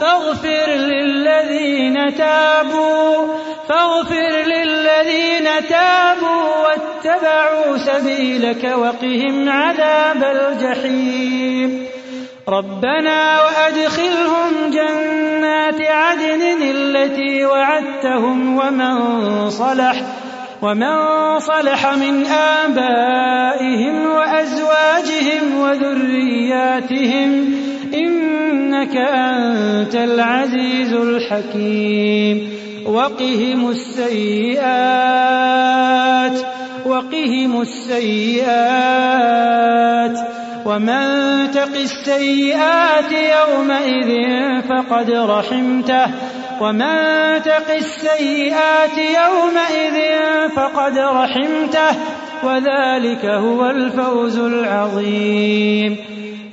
فاغفر للذين تابوا فاغفر للذين تابوا واتبعوا سبيلك وقهم عذاب الجحيم. ربنا وأدخلهم جنات عدن التي وعدتهم ومن صلح ومن صلح من آبائهم وأزواجهم وذرياتهم. إنك أنت العزيز الحكيم. وقهم السيئات وقهم السيئات. ومن تق السيئات يومئذ فقد رحمته. ومن تق السيئات يومئذ فقد رحمته. وذلك هو الفوز العظيم.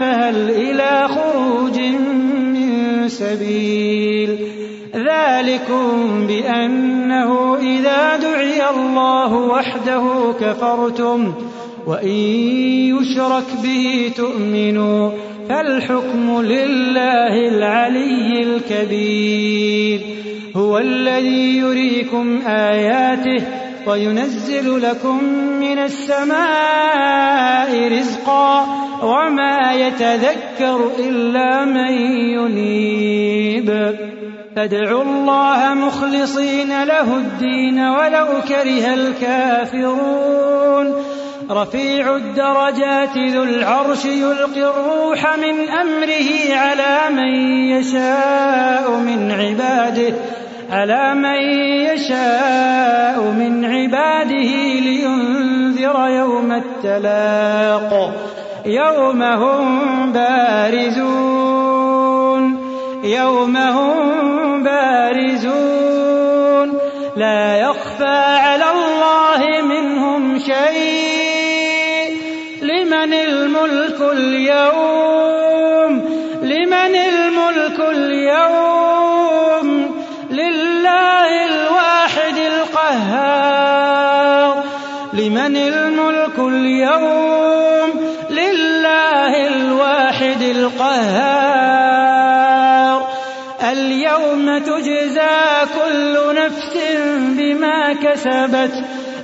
فهل إلى خروج من سبيل؟ ذلكم بأنه إذا دعي الله وحده كفرتم وإن يشرك به تؤمنوا فالحكم لله العلي الكبير. هو الذي يريكم آياته وينزل لكم من السماء رزقا وما يتذكر إلا من ينيب. فادعوا الله مخلصين له الدين ولو كره الكافرون. رفيع الدرجات ذو العرش يلقي الروح من أمره على من يشاء من عباده. على من يشاء من عباده لينذر يوم التلاق يوم هم بارزون يوم هم بارزون لا يخفى على الله منهم شيء لمن الملك اليوم القهار اليوم تجزى كل نفس بما كسبت.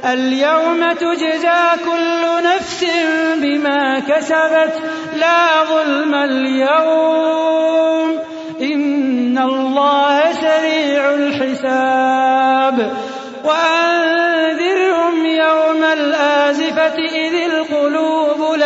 اليوم تجزى كل نفس بما كسبت. لا ظلم اليوم. إن الله سريع الحساب. وأنذرهم يوم الآزفة إذ القلوب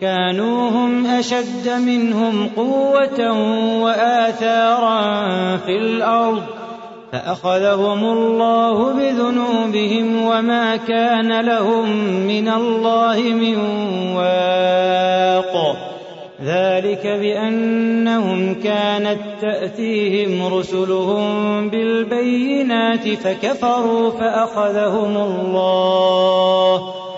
كانوا هم أشد منهم قوة وآثارا في الأرض فأخذهم الله بذنوبهم وما كان لهم من الله من واق. ذلك بأنهم كانت تأتيهم رسلهم بالبينات فكفروا فأخذهم الله.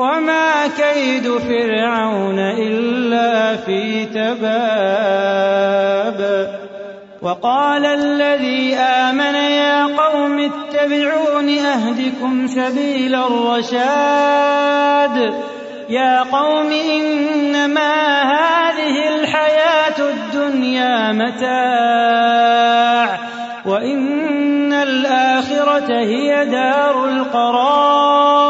وما كيد فرعون إلا في تباب. وقال الذي آمن يا قوم اتبعون أهدكم سبيل الرشاد. يا قوم إنما هذه الحياة الدنيا متاع وإن الآخرة هي دار القرار.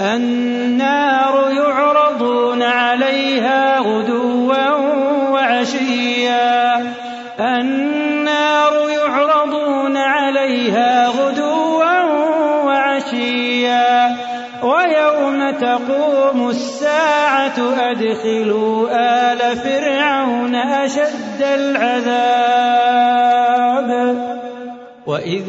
النار يعرضون عليها غدوا وعشيا. النار يعرضون عليها غدوا وعشيا. ويوم تقوم الساعة أدخلوا آل فرعون أشد العذاب. وإذ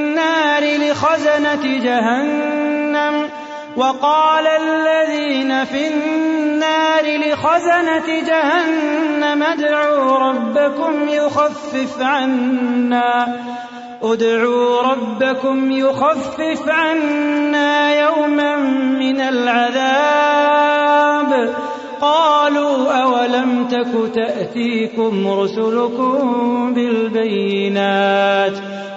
لخزنة جهنم وقال الذين في النار لخزنة جهنم ادعوا ربكم يخفف عنا ادعوا ربكم يخفف عنا يوما من العذاب قالوا أولم تك تأتيكم رسلكم بالبينات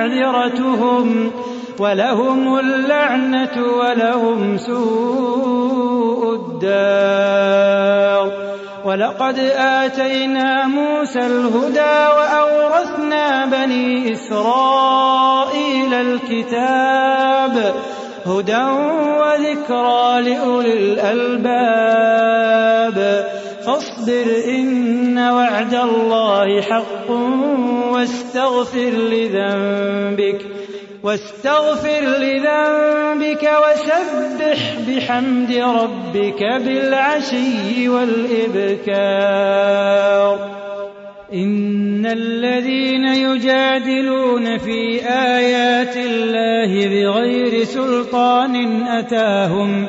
معذرتهم ولهم اللعنة ولهم سوء الدار. ولقد آتينا موسى الهدى وأورثنا بني إسرائيل الكتاب هدى وذكرى لأولي الألباب. فاصبر إن وعد الله حق واستغفر لذنبك واستغفر لذنبك وسبح بحمد ربك بالعشي والإبكار. إن الذين يجادلون في آيات الله بغير سلطان أتاهم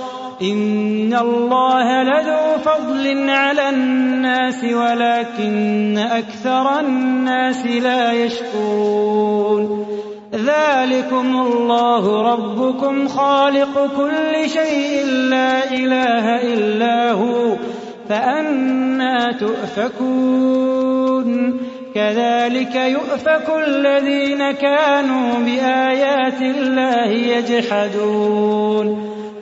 إن الله لذو فضل على الناس ولكن أكثر الناس لا يشكرون ذلكم الله ربكم خالق كل شيء لا إله إلا هو فأنا تؤفكون كذلك يؤفك الذين كانوا بآيات الله يجحدون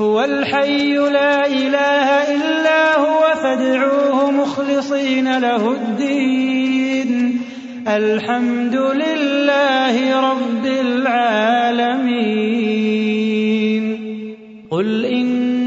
هو الحي لا إله إلا هو فادعوه مخلصين له الدين. الحمد لله رب العالمين. قل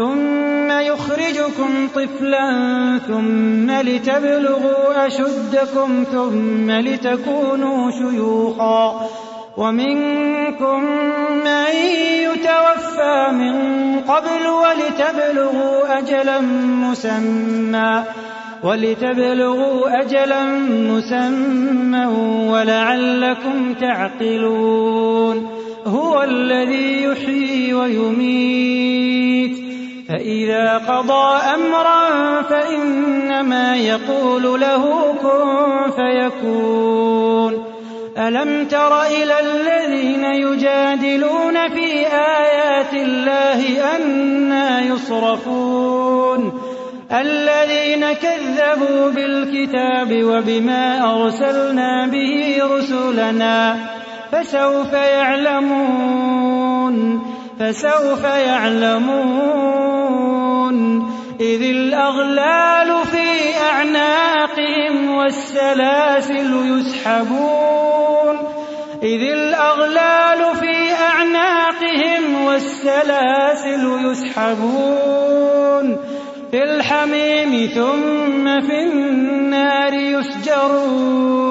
ثم يخرجكم طفلا ثم لتبلغوا أشدكم ثم لتكونوا شيوخا ومنكم من يتوفى من قبل ولتبلغوا أجلا مسمى ولتبلغوا أجلا مسمى ولعلكم تعقلون هو الذي يحيي ويميت فإذا قضى أمرا فإنما يقول له كن فيكون. ألم تر إلى الذين يجادلون في آيات الله أنا يصرفون؟ الذين كذبوا بالكتاب وبما أرسلنا به رسلنا فسوف يعلمون. فسوف يعلمون إذ الأغلال في أعناقهم والسلاسل يسحبون إذ الأغلال في أعناقهم والسلاسل يسحبون في الحميم ثم في النار يسجرون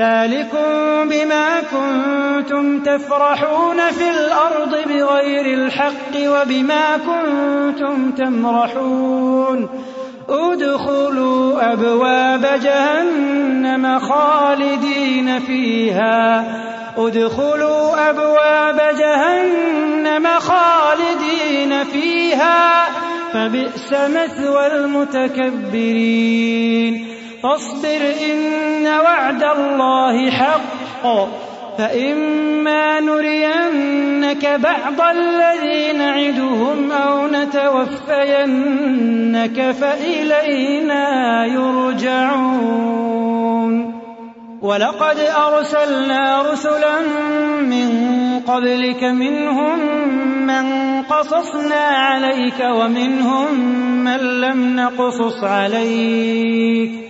ذلكم بما كنتم تفرحون في الأرض بغير الحق وبما كنتم تمرحون. ادخلوا أبواب جهنم خالدين فيها. ادخلوا أبواب جهنم خالدين فيها. فبئس مثوى المتكبرين. فاصبر إن وعد الله حق. فإما نرينك بعض الذي نعدهم أو نتوفينك فإلينا يرجعون. ولقد أرسلنا رسلا من قبلك منهم من قصصنا عليك ومنهم من لم نقصص عليك.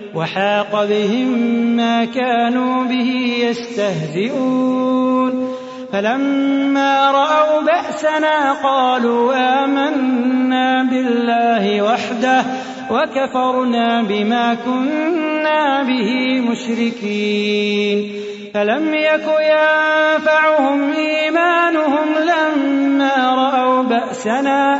وحاق بهم ما كانوا به يستهزئون. فلما رأوا بأسنا قالوا آمنا بالله وحده وكفرنا بما كنا به مشركين. فلم يك ينفعهم إيمانهم لما رأوا بأسنا